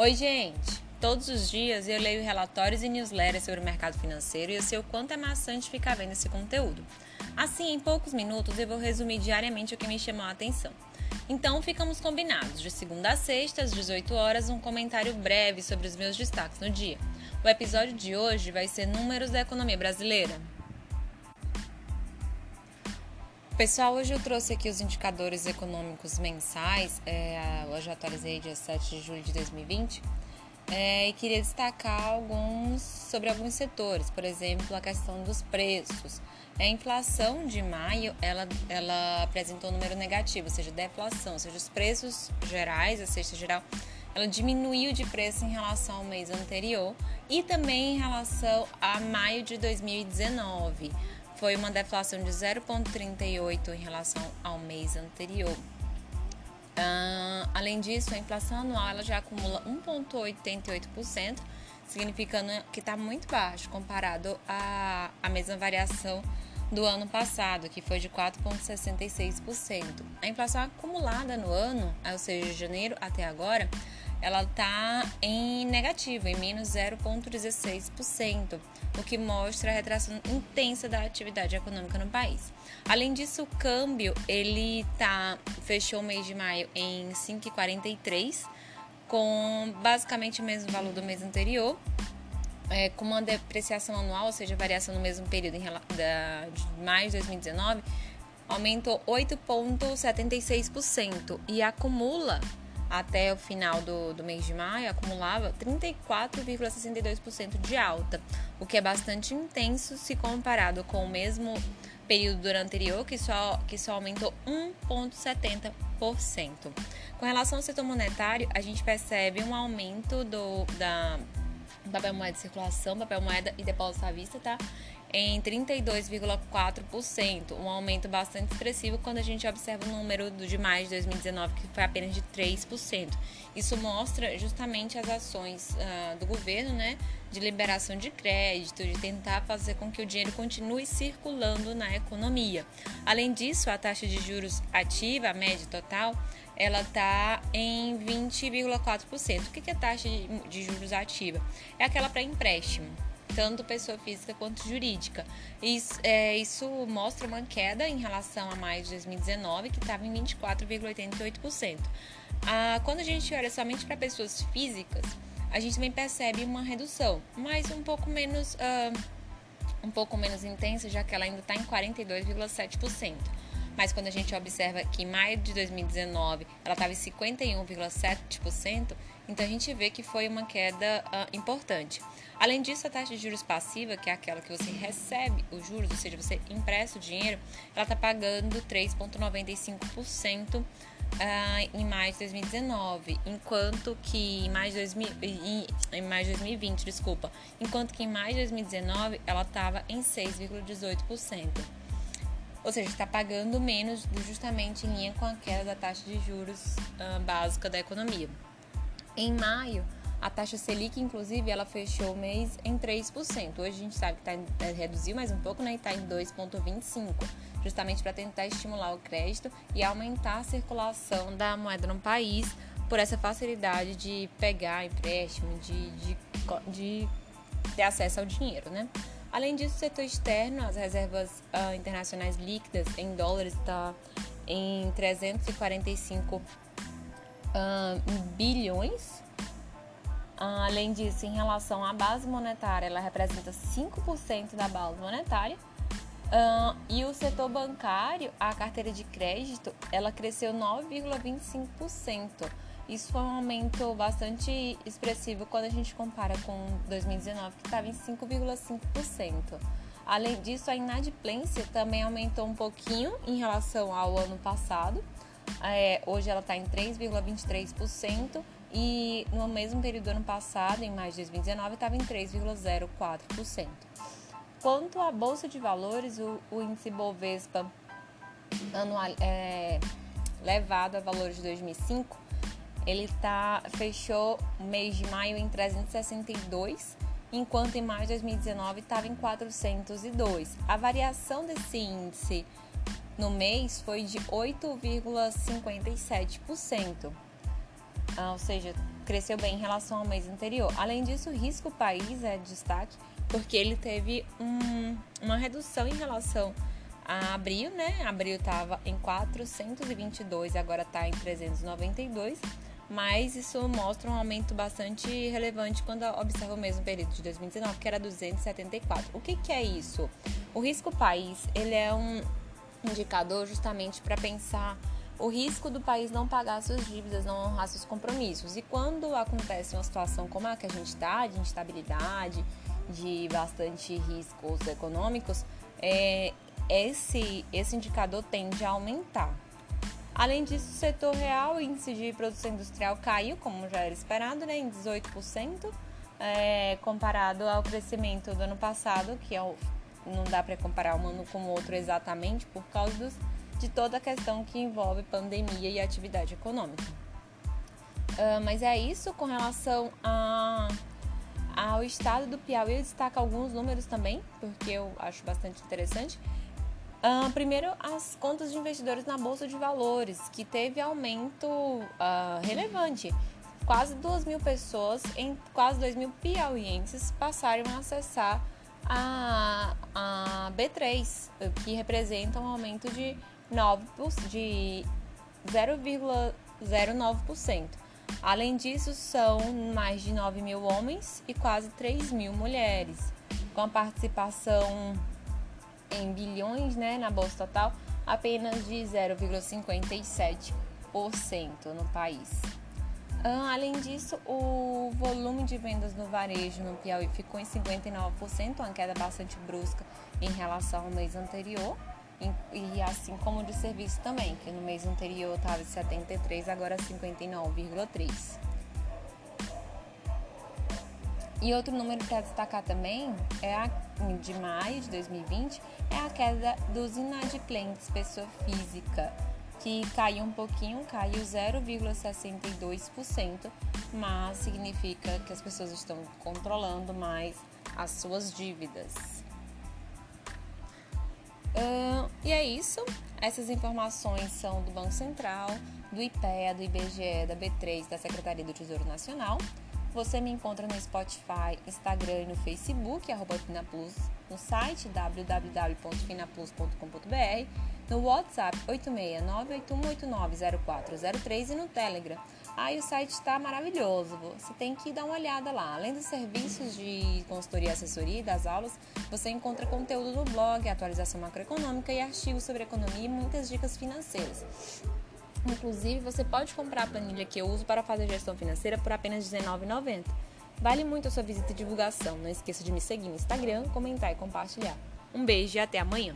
Oi, gente! Todos os dias eu leio relatórios e newsletters sobre o mercado financeiro e eu sei o quanto é maçante ficar vendo esse conteúdo. Assim, em poucos minutos eu vou resumir diariamente o que me chamou a atenção. Então, ficamos combinados, de segunda a sexta, às 18 horas, um comentário breve sobre os meus destaques no dia. O episódio de hoje vai ser Números da Economia Brasileira. Pessoal, hoje eu trouxe aqui os indicadores econômicos mensais, é, hoje eu atualizei dia 7 de julho de 2020, é, e queria destacar alguns sobre alguns setores, por exemplo, a questão dos preços. A inflação de maio, ela, ela apresentou um número negativo, ou seja, deflação, ou seja, os preços gerais, a cesta geral, ela diminuiu de preço em relação ao mês anterior e também em relação a maio de 2019 foi uma deflação de 0,38 em relação ao mês anterior. Uh, além disso, a inflação anual ela já acumula 1,88%, significando que está muito baixo comparado à, à mesma variação do ano passado, que foi de 4,66%. A inflação acumulada no ano, ou seja, de janeiro até agora, ela está em negativo, em menos 0,16%, o que mostra a retração intensa da atividade econômica no país. Além disso, o câmbio ele tá fechou o mês de maio em 5,43, com basicamente o mesmo valor do mês anterior, é, com uma depreciação anual, ou seja, variação no mesmo período em, da, de maio de 2019, aumentou 8,76% e acumula até o final do, do mês de maio acumulava 34,62% de alta, o que é bastante intenso se comparado com o mesmo período do ano anterior, que só, que só aumentou 1,70%. Com relação ao setor monetário, a gente percebe um aumento do, da papel moeda de circulação, papel moeda e depósito à vista, tá? em 32,4%, um aumento bastante expressivo quando a gente observa o número de maio de 2019, que foi apenas de 3%. Isso mostra justamente as ações uh, do governo, né, de liberação de crédito, de tentar fazer com que o dinheiro continue circulando na economia. Além disso, a taxa de juros ativa, a média total, ela está em 20,4%. O que é taxa de juros ativa? É aquela para empréstimo tanto pessoa física quanto jurídica. Isso, é, isso mostra uma queda em relação a maio de 2019, que estava em 24,88%. Ah, quando a gente olha somente para pessoas físicas, a gente também percebe uma redução, mas um pouco menos, ah, um pouco menos intensa, já que ela ainda está em 42,7%. Mas quando a gente observa que em maio de 2019 ela estava em 51,7%, então a gente vê que foi uma queda uh, importante. Além disso, a taxa de juros passiva, que é aquela que você recebe os juros, ou seja, você empresta o dinheiro, ela está pagando 3,95% Uh, em maio de 2019, enquanto que em maio de, 2000, em, em maio de 2020, desculpa, enquanto que em maio de 2019 ela estava em 6,18%. Ou seja, está pagando menos justamente em linha com a queda da taxa de juros uh, básica da economia. Em maio, a taxa Selic, inclusive, ela fechou o mês em 3%. Hoje a gente sabe que tá, é, reduziu mais um pouco, né? E está em 2,25%, justamente para tentar estimular o crédito e aumentar a circulação da moeda no país por essa facilidade de pegar empréstimo, de, de, de ter acesso ao dinheiro, né? Além disso, o setor externo, as reservas uh, internacionais líquidas em dólares está em 345 uh, bilhões ah, além disso, em relação à base monetária, ela representa 5% da base monetária. Uh, e o setor bancário, a carteira de crédito, ela cresceu 9,25%. Isso foi um aumento bastante expressivo quando a gente compara com 2019, que estava em 5,5%. Além disso, a inadimplência também aumentou um pouquinho em relação ao ano passado. É, hoje ela está em 3,23% e no mesmo período do ano passado, em maio de 2019, estava em 3,04%. Quanto à Bolsa de Valores, o, o índice Bovespa anual, é, levado a valores de 2005, ele tá, fechou o mês de maio em 362, enquanto em maio de 2019 estava em 402. A variação desse índice no mês foi de 8,57%. Ah, ou seja, cresceu bem em relação ao mês anterior. Além disso, o risco país é destaque porque ele teve um, uma redução em relação a abril, né? Abril estava em 422, agora está em 392, mas isso mostra um aumento bastante relevante quando observa o mesmo período de 2019, que era 274. O que, que é isso? O risco país, ele é um indicador justamente para pensar o risco do país não pagar suas dívidas, não honrar seus compromissos. E quando acontece uma situação como a que a gente está, de instabilidade, de bastante riscos econômicos, é, esse, esse indicador tende a aumentar. Além disso, o setor real, o índice de produção industrial caiu, como já era esperado, né, em 18%, é, comparado ao crescimento do ano passado, que é o, não dá para comparar um ano com o outro exatamente por causa dos, de toda a questão que envolve pandemia e atividade econômica. Uh, mas é isso com relação a ao estado do Piauí, eu destaco alguns números também, porque eu acho bastante interessante. Uh, primeiro, as contas de investidores na Bolsa de Valores, que teve aumento uh, relevante. Quase 2 mil pessoas, em quase 2 mil piauienses passaram a acessar a, a B3, que representa um aumento de, 9, de 0,09%. Além disso, são mais de 9 mil homens e quase 3 mil mulheres, com a participação em bilhões né, na bolsa total apenas de 0,57% no país. Além disso, o volume de vendas no varejo no Piauí ficou em 59%, uma queda bastante brusca em relação ao mês anterior e assim como de serviço também, que no mês anterior estava 73, agora 59,3. E outro número para destacar também é a de maio de 2020 é a queda dos inadimplentes pessoa física, que caiu um pouquinho, caiu 0,62%, mas significa que as pessoas estão controlando mais as suas dívidas. Uh, e é isso. Essas informações são do Banco Central, do IPEA, do IBGE, da B3, da Secretaria do Tesouro Nacional. Você me encontra no Spotify, Instagram e no Facebook, arroba FinaPlus, no site www.finaplus.com.br, no WhatsApp 869-8189-0403 e no Telegram. Aí o site está maravilhoso, você tem que dar uma olhada lá. Além dos serviços de consultoria e assessoria e das aulas, você encontra conteúdo no blog, atualização macroeconômica e artigos sobre economia e muitas dicas financeiras. Inclusive, você pode comprar a planilha que eu uso para fazer gestão financeira por apenas R$19,90. Vale muito a sua visita e divulgação. Não esqueça de me seguir no Instagram, comentar e compartilhar. Um beijo e até amanhã!